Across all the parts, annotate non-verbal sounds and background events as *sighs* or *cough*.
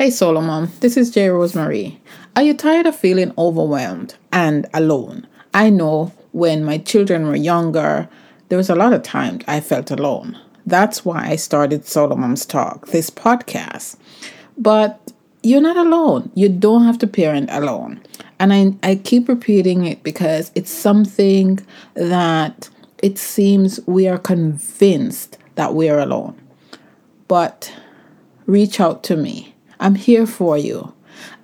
Hey Solo Moms, this is J. Rosemary. Are you tired of feeling overwhelmed and alone? I know when my children were younger, there was a lot of times I felt alone. That's why I started Solo Moms Talk, this podcast. But you're not alone. You don't have to parent alone. And I, I keep repeating it because it's something that it seems we are convinced that we are alone. But reach out to me. I'm here for you.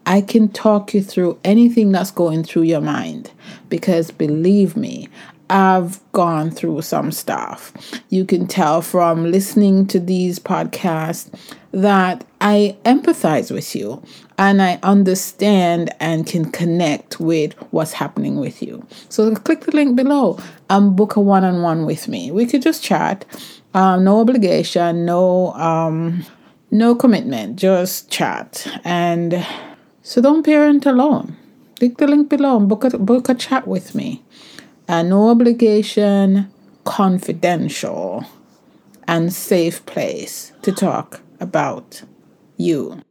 I can talk you through anything that's going through your mind because believe me, I've gone through some stuff. You can tell from listening to these podcasts that I empathize with you and I understand and can connect with what's happening with you. So click the link below and book a one on one with me. We could just chat. Um, no obligation, no um, no commitment, just chat. And so don't parent alone. Click the link below and book a, book a chat with me. And no obligation, confidential, and safe place to talk about you.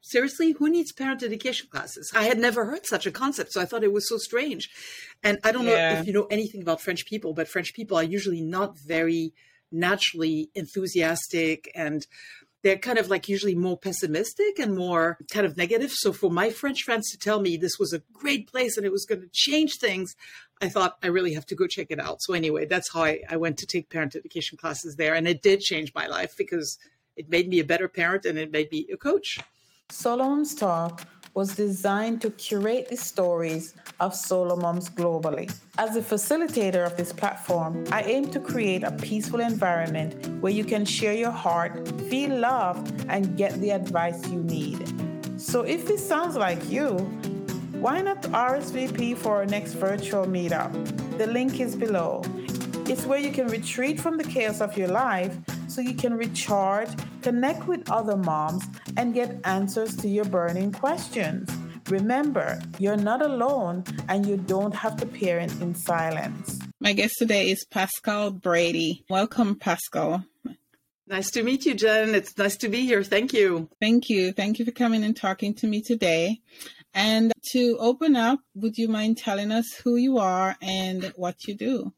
Seriously, who needs parent education classes? I had never heard such a concept, so I thought it was so strange. And I don't yeah. know if you know anything about French people, but French people are usually not very naturally enthusiastic and they're kind of like usually more pessimistic and more kind of negative. So for my French friends to tell me this was a great place and it was going to change things, I thought I really have to go check it out. So anyway, that's how I, I went to take parent education classes there. And it did change my life because it made me a better parent and it made me a coach. Solo Moms Talk was designed to curate the stories of solo moms globally. As a facilitator of this platform, I aim to create a peaceful environment where you can share your heart, feel loved, and get the advice you need. So if this sounds like you, why not RSVP for our next virtual meetup? The link is below. It's where you can retreat from the chaos of your life so you can recharge, connect with other moms, and get answers to your burning questions. Remember, you're not alone and you don't have to parent in silence. My guest today is Pascale Brady. Welcome, Pascale. Nice to meet you, Jen. It's nice to be here. Thank you. Thank you. Thank you for coming and talking to me today. And to open up, would you mind telling us who you are and what you do?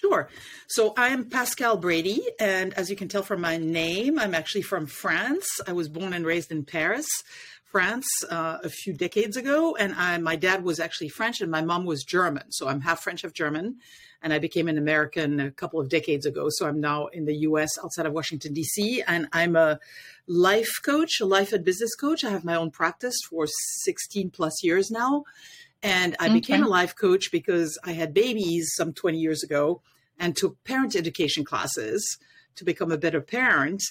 Sure. So I'm Pascale Brady, and as you can tell from my name, I'm actually from France. I was born and raised in Paris, France, uh, a few decades ago, and I, my dad was actually French, and my mom was German. So I'm half French, half German, and I became an American a couple of decades ago. So I'm now in the U.S. outside of Washington D.C., and I'm a life coach, a life and business coach. I have my own practice for 16 plus years now. And I okay. became a life coach because I had babies some 20 years ago and took parent education classes to become a better parent.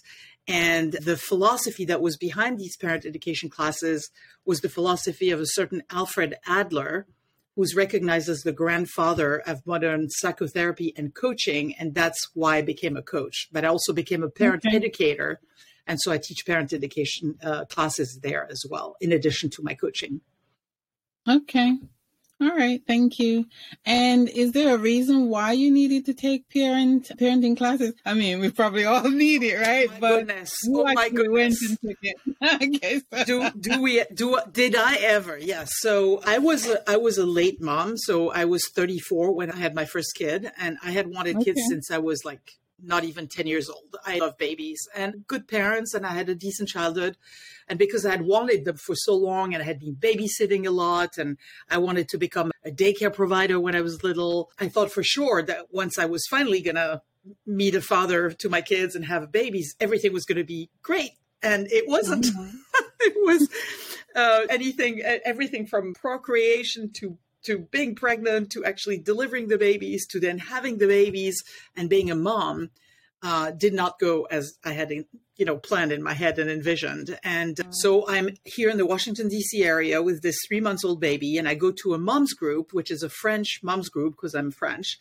And the philosophy that was behind these parent education classes was the philosophy of a certain Alfred Adler, who's recognized as the grandfather of modern psychotherapy and coaching. And that's why I became a coach. But I also became a parent okay. educator. And so I teach parent education uh, classes there as well, in addition to my coaching. Okay. All right, thank you. And is there a reason why you needed to take parent parenting classes? I mean, we probably all *laughs* need it, right? Oh my but goodness. Oh my goodness. okay, *laughs* so. Do do we do did I ever? Yes. Yeah. So I was a, I was a late mom, so I was 34 when I had my first kid and I had wanted okay. kids since I was like not even 10 years old. I love babies and good parents, and I had a decent childhood. And because I had wanted them for so long and I had been babysitting a lot, and I wanted to become a daycare provider when I was little, I thought for sure that once I was finally going to meet a father to my kids and have babies, everything was going to be great. And it wasn't. Mm-hmm. *laughs* it was uh, anything, everything from procreation to to being pregnant to actually delivering the babies to then having the babies and being a mom uh, did not go as I had, you know, planned in my head and envisioned. And mm. so I'm here in the Washington D.C. area with this three months old baby, and I go to a moms group, which is a French moms group because I'm French,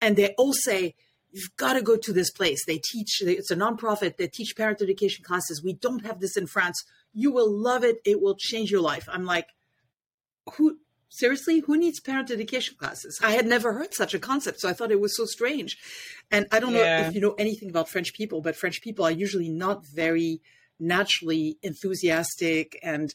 and they all say. You've got to go to this place. They teach, it's a nonprofit. They teach parent education classes. We don't have this in France. You will love it. It will change your life. I'm like, who seriously, who needs parent education classes? I had never heard such a concept, so I thought it was so strange. And I don't yeah. know if you know anything about French people, but French people are usually not very naturally enthusiastic and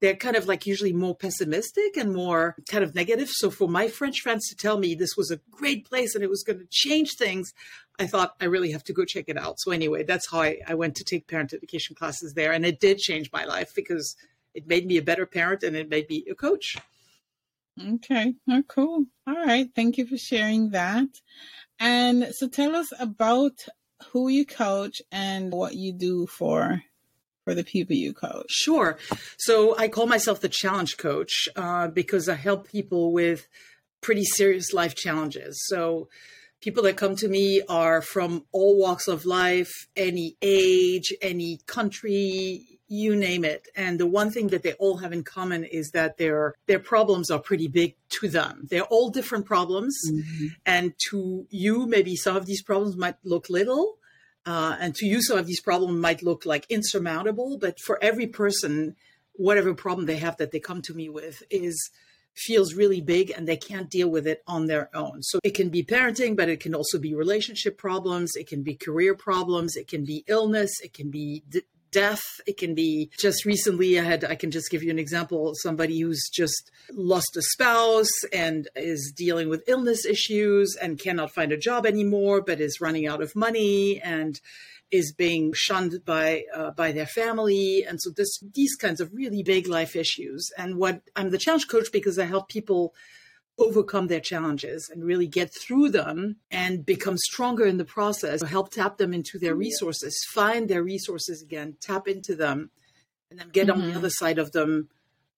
they're kind of like usually more pessimistic and more kind of negative. So for my French friends to tell me this was a great place and it was going to change things, I thought I really have to go check it out. So anyway, that's how I, I went to take parent education classes there. And it did change my life because it made me a better parent and it made me a coach. Okay. Oh, cool. All right. Thank you for sharing that. And so tell us about who you coach and what you do for for the people you coach? Sure. So I call myself the challenge coach uh, because I help people with pretty serious life challenges. So people that come to me are from all walks of life, any age, any country, you name it. And the one thing that they all have in common is that their their problems are pretty big to them. They're all different problems, mm-hmm. and to you, maybe some of these problems might look little, uh, and to you, some of these problems might look like insurmountable, but for every person, whatever problem they have that they come to me with is feels really big and they can't deal with it on their own. So it can be parenting, but it can also be relationship problems. It can be career problems. It can be illness. It can be d- death. It can be just recently, I had, I can just give you an example. Somebody who's just lost a spouse and is dealing with illness issues and cannot find a job anymore, but is running out of money and is being shunned by uh, by their family. And so this these kinds of really big life issues. And what I'm the challenge coach because I help people overcome their challenges and really get through them and become stronger in the process, help tap them into their resources, find their resources again, tap into them, and then get mm-hmm. on the mm-hmm. other side of them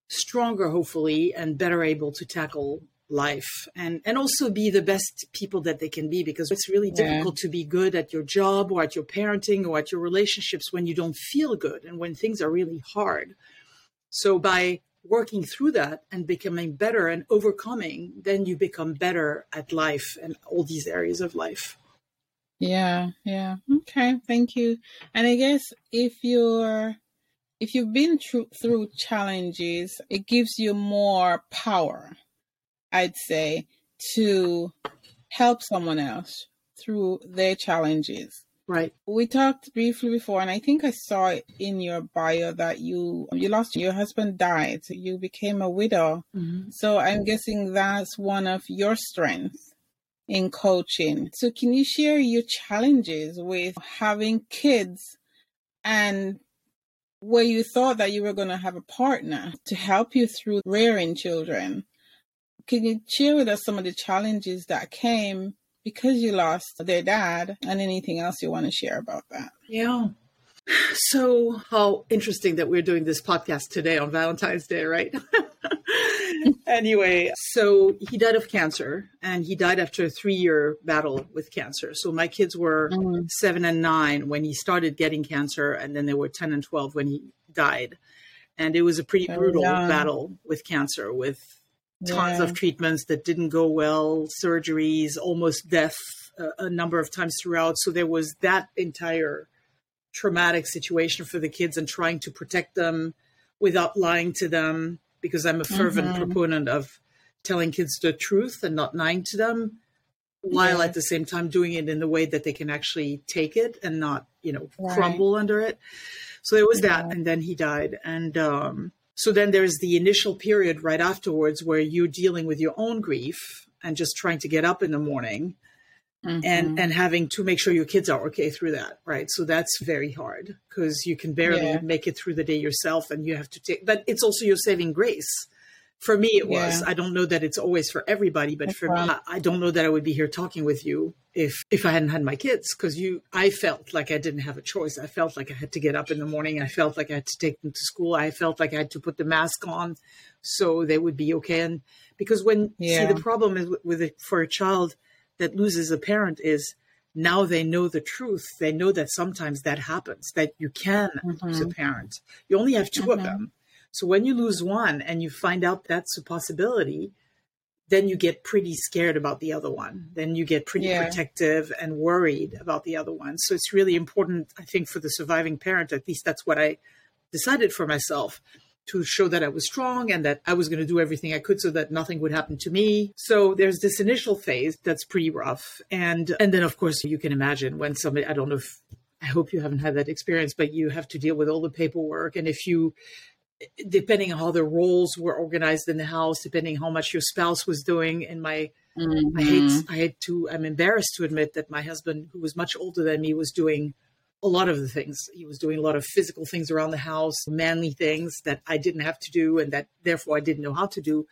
stronger, hopefully, and better able to tackle life and and also be the best people that they can be because it's really yeah. difficult to be good at your job or at your parenting or at your relationships when you don't feel good and when things are really hard so by working through that and becoming better and overcoming, then you become better at life and all these areas of life. Yeah, yeah. Okay, thank you. And I guess if you're if you've been through through challenges, it gives you more power, I'd say, to help someone else through their challenges. Right. We talked briefly before, and I think I saw it in your bio that you you lost your husband died. You became a widow. Mm-hmm. So I'm guessing that's one of your strengths in coaching. So can you share your challenges with having kids and where you thought that you were going to have a partner to help you through rearing children? Can you share with us some of the challenges that came because you lost their dad and anything else you want to share about that. Yeah. *sighs* So, how interesting that we're doing this podcast today on Valentine's Day, right? *laughs* anyway, so he died of cancer and he died after a three year battle with cancer. So, my kids were mm. seven and nine when he started getting cancer, and then they were 10 and 12 when he died. And it was a pretty brutal battle with cancer, with tons yeah. of treatments that didn't go well, surgeries, almost death uh, a number of times throughout. So there was that entire traumatic situation for the kids and trying to protect them without lying to them because I'm a fervent mm-hmm. proponent of telling kids the truth and not lying to them while yeah. at the same time doing it in the way that they can actually take it and not, you know, right. crumble under it. So there was yeah. that and then he died and um so then there's the initial period right afterwards where you're dealing with your own grief and just trying to get up in the morning mm-hmm. and and having to make sure your kids are okay through that, right? So that's very hard because you can barely yeah. make it through the day yourself and you have to take but it's also your saving grace for me it was. Yeah. i don't know that it's always for everybody but for me i don't know that i would be here talking with you if if i hadn't had my kids because you i felt like i didn't have a choice. I felt like i had to get up in the morning. I felt like i had to take them to school. I felt like i had to put the mask on so they would be okay. And because when yeah. see the problem is with it for a child that loses a parent is now they know the truth. They know that sometimes that happens that you can mm-hmm. lose a parent. You only have 2 mm-hmm. of them so when you lose one and you find out that's a possibility, then you get pretty scared about the other one. Then you get pretty yeah. protective and worried about the other one. So it's really important, I think, for the surviving parent, at least that's what I decided for myself to show that I was strong and that I was going to do everything I could so that nothing would happen to me. So there's this initial phase that's pretty rough. And and then of course you can imagine when somebody I don't know if I hope you haven't had that experience, but you have to deal with all the paperwork. And if you, depending on how the roles were organized in the house, depending how much your spouse was doing, and my, mm-hmm. I hate, I had to, I'm embarrassed to admit that my husband, who was much older than me, was doing a lot of the things. He was doing a lot of physical things around the house, manly things that I didn't have to do and that therefore I didn't know how to do,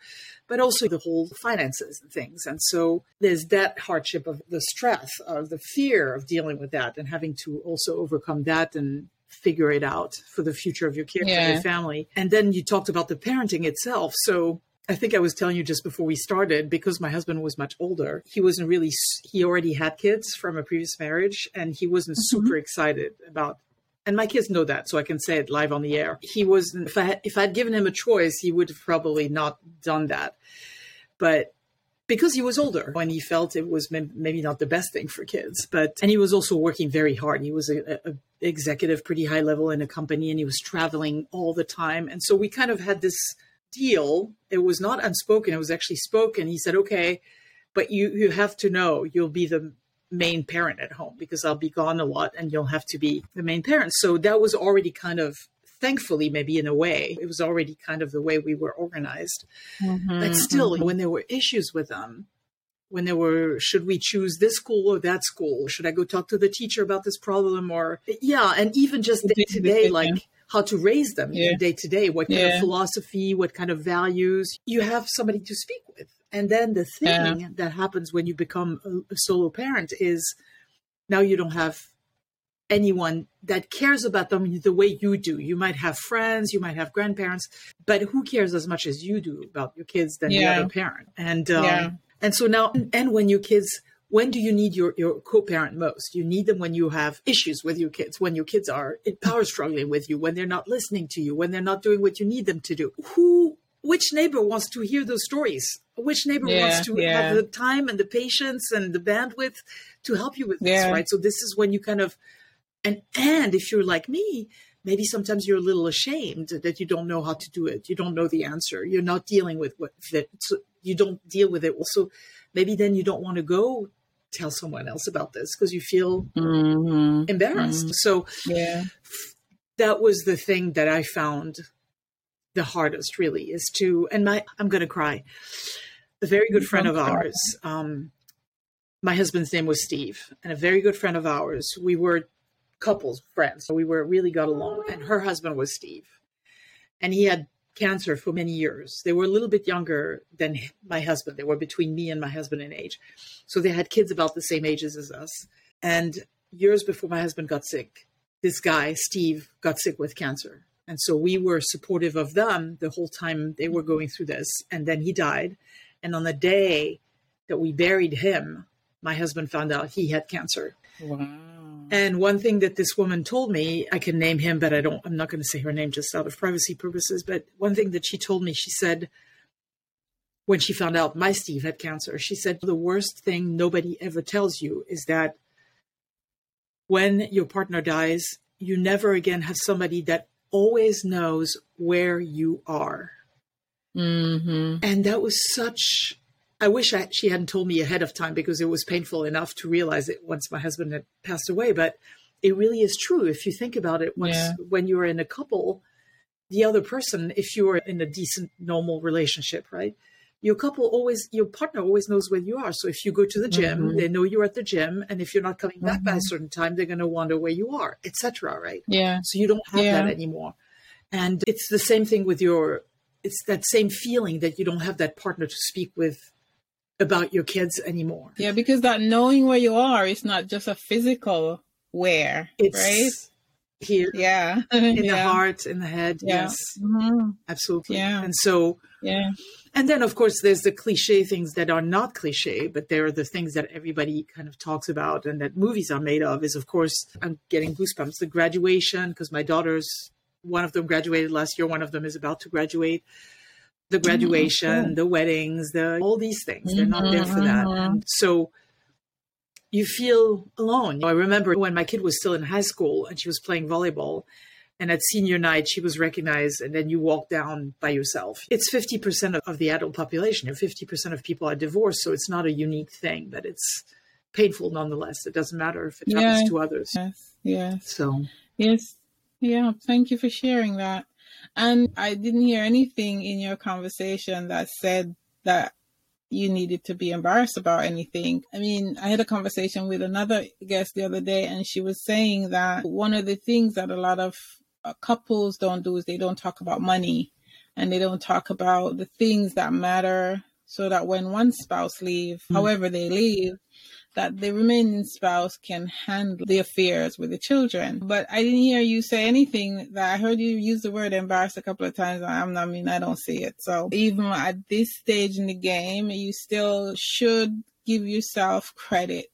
but also the whole finances and things. And so there's that hardship of the stress, of the fear of dealing with that and having to also overcome that and figure it out for the future of your kid yeah. and your family. And then you talked about the parenting itself. So I think I was telling you just before we started because my husband was much older. He wasn't really, he already had kids from a previous marriage and he wasn't mm-hmm. super excited about. And my kids know that, so I can say it live on the air. He wasn't. If I had, if I'd given him a choice, he would have probably not done that. But because he was older when he felt it was maybe not the best thing for kids but and he was also working very hard he was a, a, executive pretty high level in a company and he was traveling all the time and so we kind of had this deal. It was not unspoken; it was actually spoken. He said, "Okay, but you you have to know you'll be the main parent at home because I'll be gone a lot, and you'll have to be the main parent." So that was already kind of thankfully maybe in a way it was already kind of the way we were organized mm-hmm, but still mm-hmm. when there were issues with them when there were should we choose this school or that school should i go talk to the teacher about this problem or yeah and even just day to day like how to raise them day to day, what kind yeah. of philosophy, what kind of values. You have somebody to speak with. And then the thing yeah. that happens when you become a, a solo parent is now you don't have anyone that cares about them the way you do. You might have friends, you might have grandparents, but who cares as much as you do about your kids than yeah. the other parent? And um, yeah. and so now, and when your kids when do you need your, your co-parent most you need them when you have issues with your kids when your kids are in power struggling with you when they're not listening to you when they're not doing what you need them to do who which neighbor wants to hear those stories which neighbor yeah, wants to have the time and the patience and the bandwidth to help you with this right so this is when you kind of and and if you're like me maybe sometimes you're a little ashamed that you don't know how to do it you don't know the answer you're not dealing with what that so you don't deal with it Also, maybe then you don't want to go tell someone else about this because you feel mm-hmm. embarrassed. Mm-hmm. So yeah, that was the thing that I found the hardest really is to and my I'm going to cry. A very good friend of ours, um, my husband's name was Steve, and a very good friend of ours. We were couples friends, so we were really got along. And her husband was Steve, and he had cancer for many years. They were a little bit younger than my husband. They were between me and my husband in age. So they had kids about the same ages as us. And years before my husband got sick, this guy, Steve, got sick with cancer. And so we were supportive of them the whole time they were going through this. And then he died. And on the day that we buried him, my husband found out he had cancer. Wow. And one thing that this woman told me, I can name him, but I don't, I'm not going to say her name just out of privacy purposes. But one thing that she told me, she said, when she found out my Steve had cancer, she said, the worst thing nobody ever tells you is that when your partner dies, you never again have somebody that always knows where you are. Mm-hmm. And that was such I wish I, she hadn't told me ahead of time because it was painful enough to realize it once my husband had passed away. But it really is true if you think about it. Once yeah. when you're in a couple, the other person, if you are in a decent, normal relationship, right? Your couple always, your partner always knows where you are. So if you go to the gym, mm-hmm. they know you're at the gym, and if you're not coming back mm-hmm. by a mm-hmm. certain time, they're going to wonder where you are, etc. Right? Yeah. So you don't have yeah. that anymore, and it's the same thing with your. It's that same feeling that you don't have that partner to speak with about your kids anymore. Yeah, because that knowing where you are is not just a physical where, it's right? Here, yeah, *laughs* in yeah. the heart, in the head. Yeah. Yes, mm-hmm. absolutely. Yeah, and so yeah, and then of course there's the cliche things that are not cliche, but they're the things that everybody kind of talks about and that movies are made of. Is of course I'm getting goosebumps. The graduation because my daughters, one of them graduated last year, one of them is about to graduate the graduation, mm-hmm. the weddings, the all these things. They're not there for that. Mm-hmm. And so you feel alone. I remember when my kid was still in high school and she was playing volleyball and at senior night she was recognized and then you walk down by yourself. It's 50% of the adult population. 50% of people are divorced, so it's not a unique thing, but it's painful nonetheless. It doesn't matter if it happens to others. Yes. Yes. So, yes. Yeah. Thank you for sharing that. And I didn't hear anything in your conversation that said that you needed to be embarrassed about anything. I mean, I had a conversation with another guest the other day, and she was saying that one of the things that a lot of uh, couples don't do is they don't talk about money and they don't talk about the things that matter so that when one spouse leave, mm. however they leave, that the remaining spouse can handle the affairs with the children. But I didn't hear you say anything that I heard you use the word embarrassed a couple of times. I'm not, I mean, I don't see it. So even at this stage in the game, you still should give yourself credit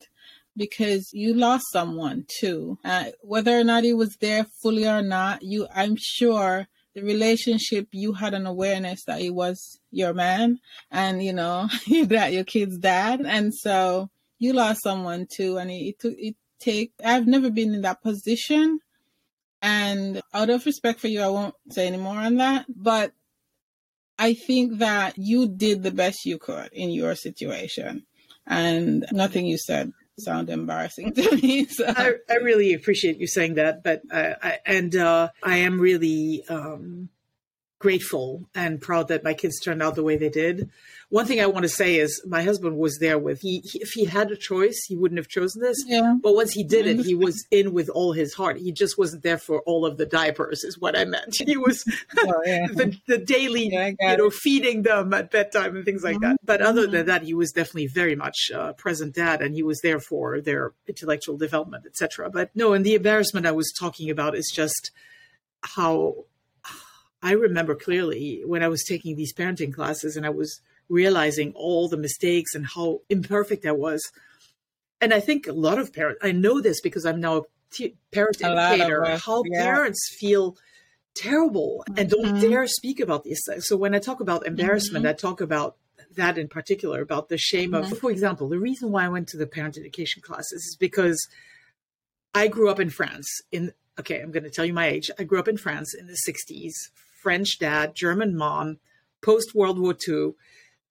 because you lost someone too. Uh, whether or not he was there fully or not, you, I'm sure the relationship you had an awareness that he was your man and you know *laughs* that your kid's dad and so you lost someone too, and it, took it take. I've never been in that position, and out of respect for you, I won't say any more on that. But I think that you did the best you could in your situation, and nothing you said sound embarrassing to me. *laughs* So. I, I really appreciate you saying that, but I, I and uh, I am really um, grateful and proud that my kids turned out the way they did. One thing I want to say is my husband was there with he, he if he had a choice he wouldn't have chosen this. Yeah. But once he did it, he was in with all his heart. He just wasn't there for all of the diapers, is what I meant. He was oh, yeah. *laughs* the, the daily, yeah, you know, it. feeding them at bedtime and things like mm-hmm. that. But other than that, he was definitely very much uh, present dad, and he was there for their intellectual development, etc. But no, and the embarrassment I was talking about is just how I remember clearly when I was taking these parenting classes and I was realizing all the mistakes and how imperfect I was. And I think a lot of parents, I know this because I'm now a t- parent a educator, how yeah. parents feel terrible and don't mm-hmm. dare speak about these things. So when I talk about embarrassment, mm-hmm. I talk about that in particular, about the shame mm-hmm. of, for example, the reason why I went to the parent education classes is because I grew up in France in okay, I'm going to tell you my age. I grew up in France in the 60s, French dad, German mom, post World War II,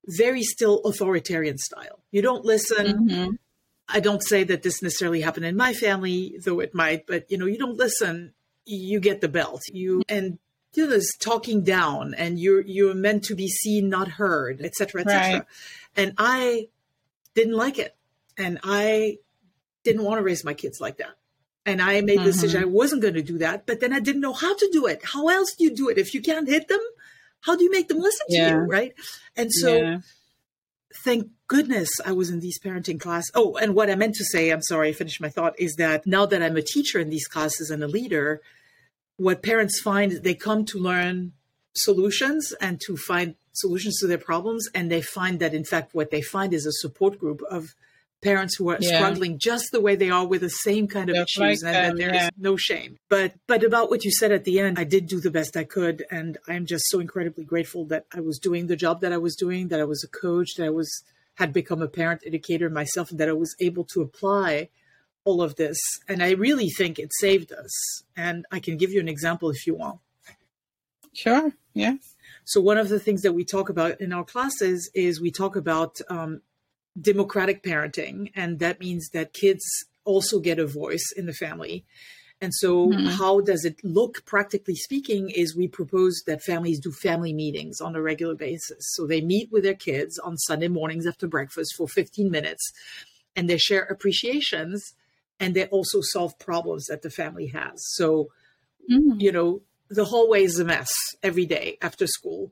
very still authoritarian style. You don't listen. Mm-hmm. I don't say that this necessarily happened in my family, though it might, but you know, you don't listen, you get the belt. You and you know, this talking down and you're you're meant to be seen, not heard, etc. etc. Right. And I didn't like it. And I didn't want to raise my kids like that. And I made the decision mm-hmm. I wasn't going to do that. But then I didn't know how to do it. How else do you do it? If you can't hit them, how do you make them listen to you? Right. And so yeah. thank goodness I was in these parenting class. Oh, and what I meant to say, I'm sorry, I finished my thought, is that now that I'm a teacher in these classes and a leader, what parents find is they come to learn solutions and to find solutions to their problems. And they find that, in fact, what they find is a support group of parents who are yeah. struggling just the way they are with the same kind of issues like and, there's yeah. no shame. But but about what you said at the end i did do the best i could and i'm just so incredibly grateful that i was doing the job that i was doing that i was a coach that i was had become a parent educator myself and that i was able to apply all of this. And i really think it saved us. And i can give you an example if you want. Sure yeah. So one of the things that we talk about in our classes is we talk about um, democratic parenting, and that means that kids also get a voice in the family. And so, mm-hmm. how does it look, practically speaking? Is we propose that families do family meetings on a regular basis. So, they meet with their kids on Sunday mornings after breakfast for 15 minutes and they share appreciations and they also solve problems that the family has. So, mm-hmm. you know, the hallway is a mess every day after school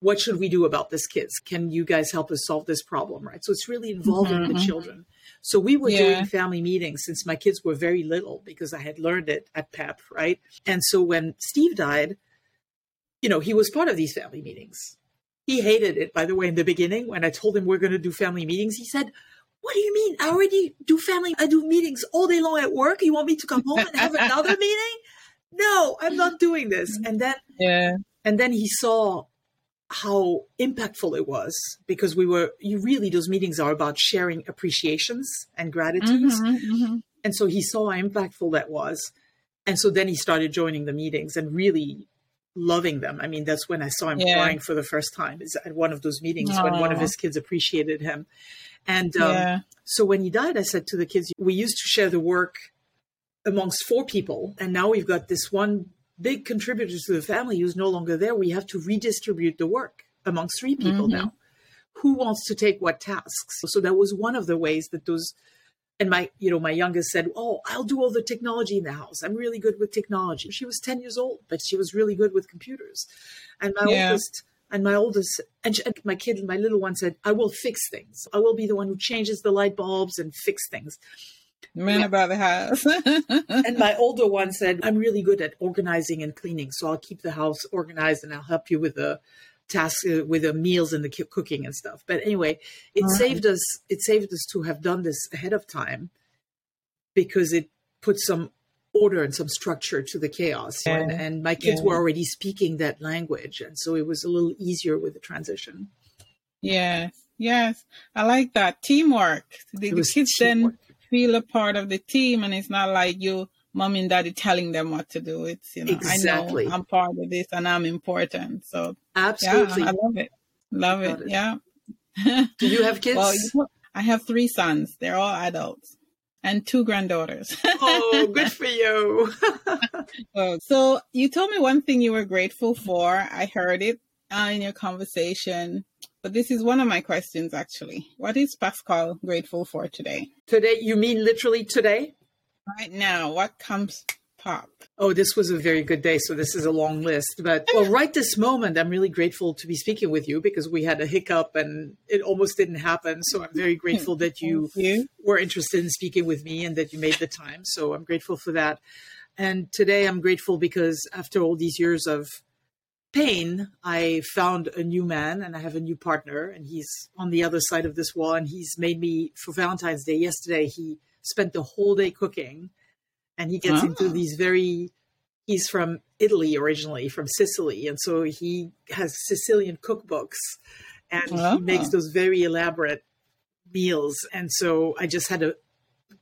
what should we do about this kids? Can you guys help us solve this problem right? So it's really involving mm-hmm. the children. So we were yeah. doing family meetings since my kids were very little because i had learned it at PEP right? And so when steve died you know he was part of these family meetings. He hated it by the way in the beginning when i told him we're going to do family meetings. He said what do you mean? I already do family i do meetings all day long at work? You want me to come home and have another *laughs* meeting? No i'm not doing this. And then yeah. and then he saw how impactful it was because we were you really those meetings are about sharing appreciations and gratitudes mm-hmm, mm-hmm. and so he saw how impactful that was and so then he started joining the meetings and really loving them i mean that's when i saw him yeah. crying for the first time is at one of those meetings Aww. when one of his kids appreciated him and um, yeah. so when he died i said to the kids we used to share the work amongst four people. And now we've got this one big contributor to the family who's no longer there. We have to redistribute the work amongst three people mm-hmm. now. Who wants to take what tasks? So that was one of the ways that those and my you know my youngest said oh i'll do all the technology in the house i'm really good with technology she was 10 years old but she was really good with computers and my yeah. oldest and my oldest and, she, and my kid my little one said i will fix things i will be the one who changes the light bulbs and fix things man about the house and my older one said i'm really good at organizing and cleaning so i'll keep the house organized and i'll help you with the tasks uh, with the meals and the cooking and stuff. But anyway, it right. saved us. It saved us to have done this ahead of time because it put some order and some structure to the chaos. Yeah. And, and, my kids yeah. were already speaking that language, and so it was a little easier with the transition. Yes, yes, I like that teamwork. The, the kids teamwork. then feel a part of the team, and it's not like you mom and daddy telling them what to do. It's you know, exactly. I know I'm part of this and I'm important. So absolutely, yeah, I love it. Love it. it. Yeah. do you have kids? well, you know, I have three sons. They're all adults and two granddaughters. oh, *laughs* good for you. so you told me one thing you were grateful for. I heard it uh, in your conversation. But this is one of my questions actually. What is Pascale grateful for today? Today, you mean literally today? Right now, what comes pop? Oh, this was a very good day. So this is a long list. But well, *laughs* right this moment, I'm really grateful to be speaking with you because we had a hiccup and it almost didn't happen. So I'm very hmm. grateful that you, you, were interested in speaking with me and that you made the time. So I'm grateful for that. And today I'm grateful because after all these years of pain, I found a new man and I have a new partner and he's on the other side of this wall and he's made me for Valentine's Day yesterday. He spent the whole day cooking and he gets oh. into these very he's from Italy originally from Sicily and so he has Sicilian cookbooks and oh. he makes those very elaborate meals and so I just had to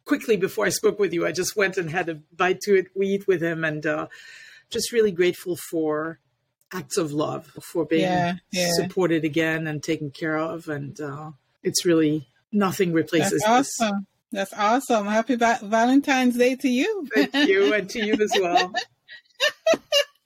quickly before I spoke with you I just went and had a bite to it eat with him and uh, just really grateful for acts of love for being yeah, yeah. supported again and taken care of and uh, it's really nothing replaces That's awesome. This. That's awesome. Happy va- Valentine's Day to you. Thank you, and to you as *laughs* well.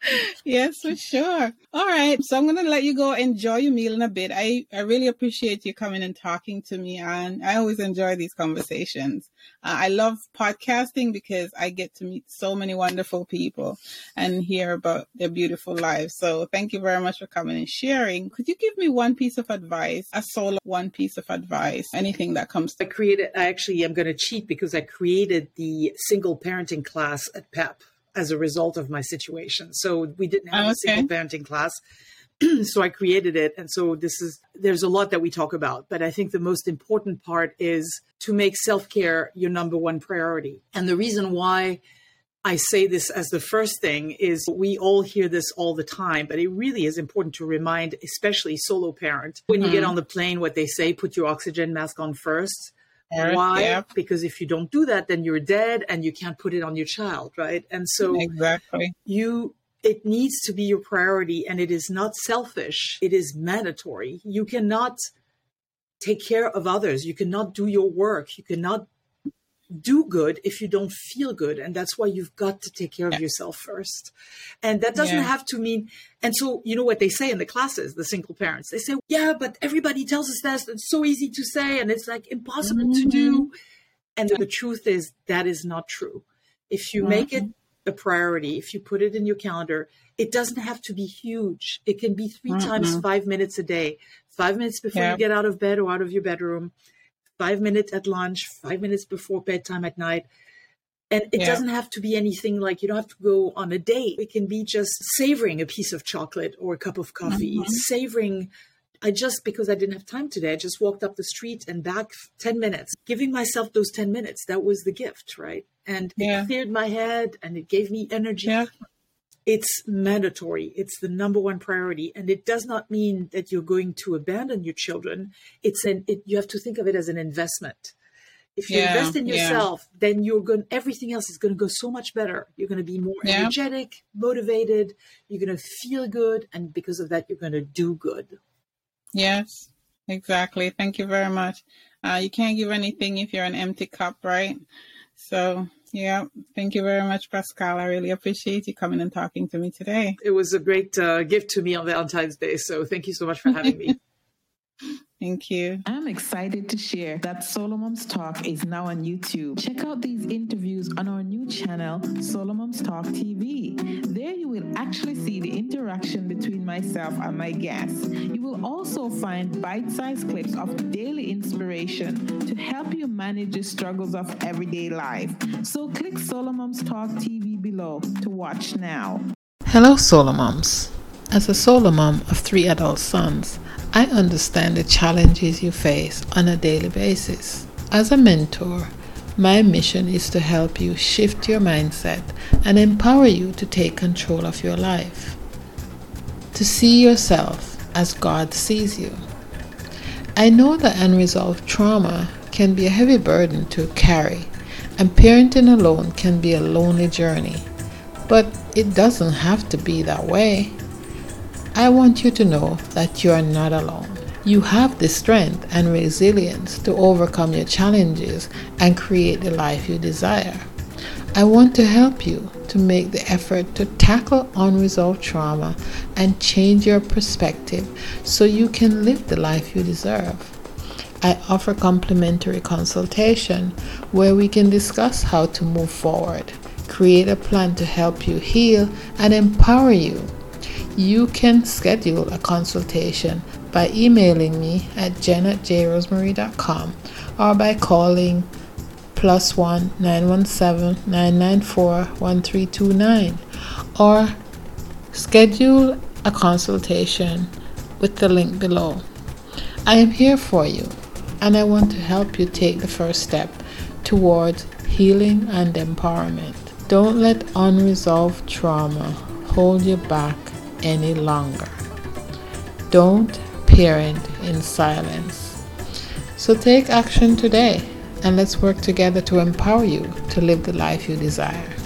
*laughs* yes, for sure. All right. So I'm going to let you go enjoy your meal in a bit. I, I really appreciate you coming and talking to me. And I always enjoy these conversations. Uh, I love podcasting because I get to meet so many wonderful people and hear about their beautiful lives. So thank you very much for coming and sharing. Could you give me one piece of advice, a solo one piece of advice, anything that comes to- I created, I actually am going to cheat because I created the single parenting class at PEP as a result of my situation. So we didn't have okay. a single parenting class. *clears throat* so I created it. And so this is, there's a lot that we talk about, but I think the most important part is to make self care your number one priority. And the reason why I say this as the first thing is we all hear this all the time, but it really is important to remind, especially solo parent, when mm-hmm. you get mm-hmm. on the plane, what they say, put your oxygen mask on first why? Because if you don't do that, then you're dead and you can't put it on your child, right? And so exactly you it needs to be your priority and it is not selfish. It is mandatory. You cannot take care of others. You cannot do your work. You cannot do good if you don't feel good. And that's why you've got to take care of yourself first. And that doesn't yeah. have to mean, and so, you know what they say in the classes, the single parents, they say, yeah, but everybody tells us that it's so easy to say and it's like impossible mm-hmm. to do. Mm-hmm. And the truth is that is not true. If you mm-hmm. make it mm-hmm. a priority, if you put it in your calendar, it doesn't have to be huge. It can be 3 mm-hmm. times five minutes a day, five minutes before yeah. you get out of bed or out of your bedroom, five minutes at lunch, five minutes before bedtime at night. And it yeah. doesn't have to be anything like you don't have to go on a date. It can be just savoring a piece of chocolate or a cup of coffee, mm-hmm. savoring. I just, because I didn't have time today, I just walked up the street and back 10 minutes, giving myself those 10 minutes. That was the gift, right? And yeah. it cleared my head and it gave me energy. Yeah it's mandatory. It's the number one priority. And it does not mean that you're going to abandon your children. It's an, it, you have to think of it as an investment. If you yeah, invest in yourself, yeah. then you're going, everything else is going to go so much better. You're going to be more yeah. energetic, motivated. You're going to feel good. And because of that, you're going to do good. Yes, exactly. Thank you very much. Uh, you can't give anything if you're an empty cup, right? So Yeah, thank you very much, Pascale. I really appreciate you coming and talking to me today. It was a great uh, gift to me on Valentine's Day. So thank you so much for having me. *laughs* Thank you. I'm excited to share that Solo Moms Talk is now on YouTube. Check out these interviews on our new channel, Solo Moms Talk TV. There you will actually see the interaction between myself and my guests. You will also find bite sized clips of daily inspiration to help you manage the struggles of everyday life. So click Solo Moms Talk TV below to watch now. Hello, Solo Moms. As a solo mom of three adult sons, I understand the challenges you face on a daily basis. As a mentor, my mission is to help you shift your mindset and empower you to take control of your life. To see yourself as God sees you. I know that unresolved trauma can be a heavy burden to carry, and parenting alone can be a lonely journey. But it doesn't have to be that way. I want you to know that you are not alone. You have the strength and resilience to overcome your challenges and create the life you desire. I want to help you to make the effort to tackle unresolved trauma and change your perspective so you can live the life you deserve. I offer complimentary consultation where we can discuss how to move forward, create a plan to help you heal, and empower you you can schedule a consultation by emailing me at jen or by calling plus one nine one seven nine nine four one three two nine or schedule a consultation with the link below. I am here for you and I want to help you take the first step towards healing and empowerment. Don't let unresolved trauma hold you back any longer. Don't parent in silence. So take action today and let's work together to empower you to live the life you desire.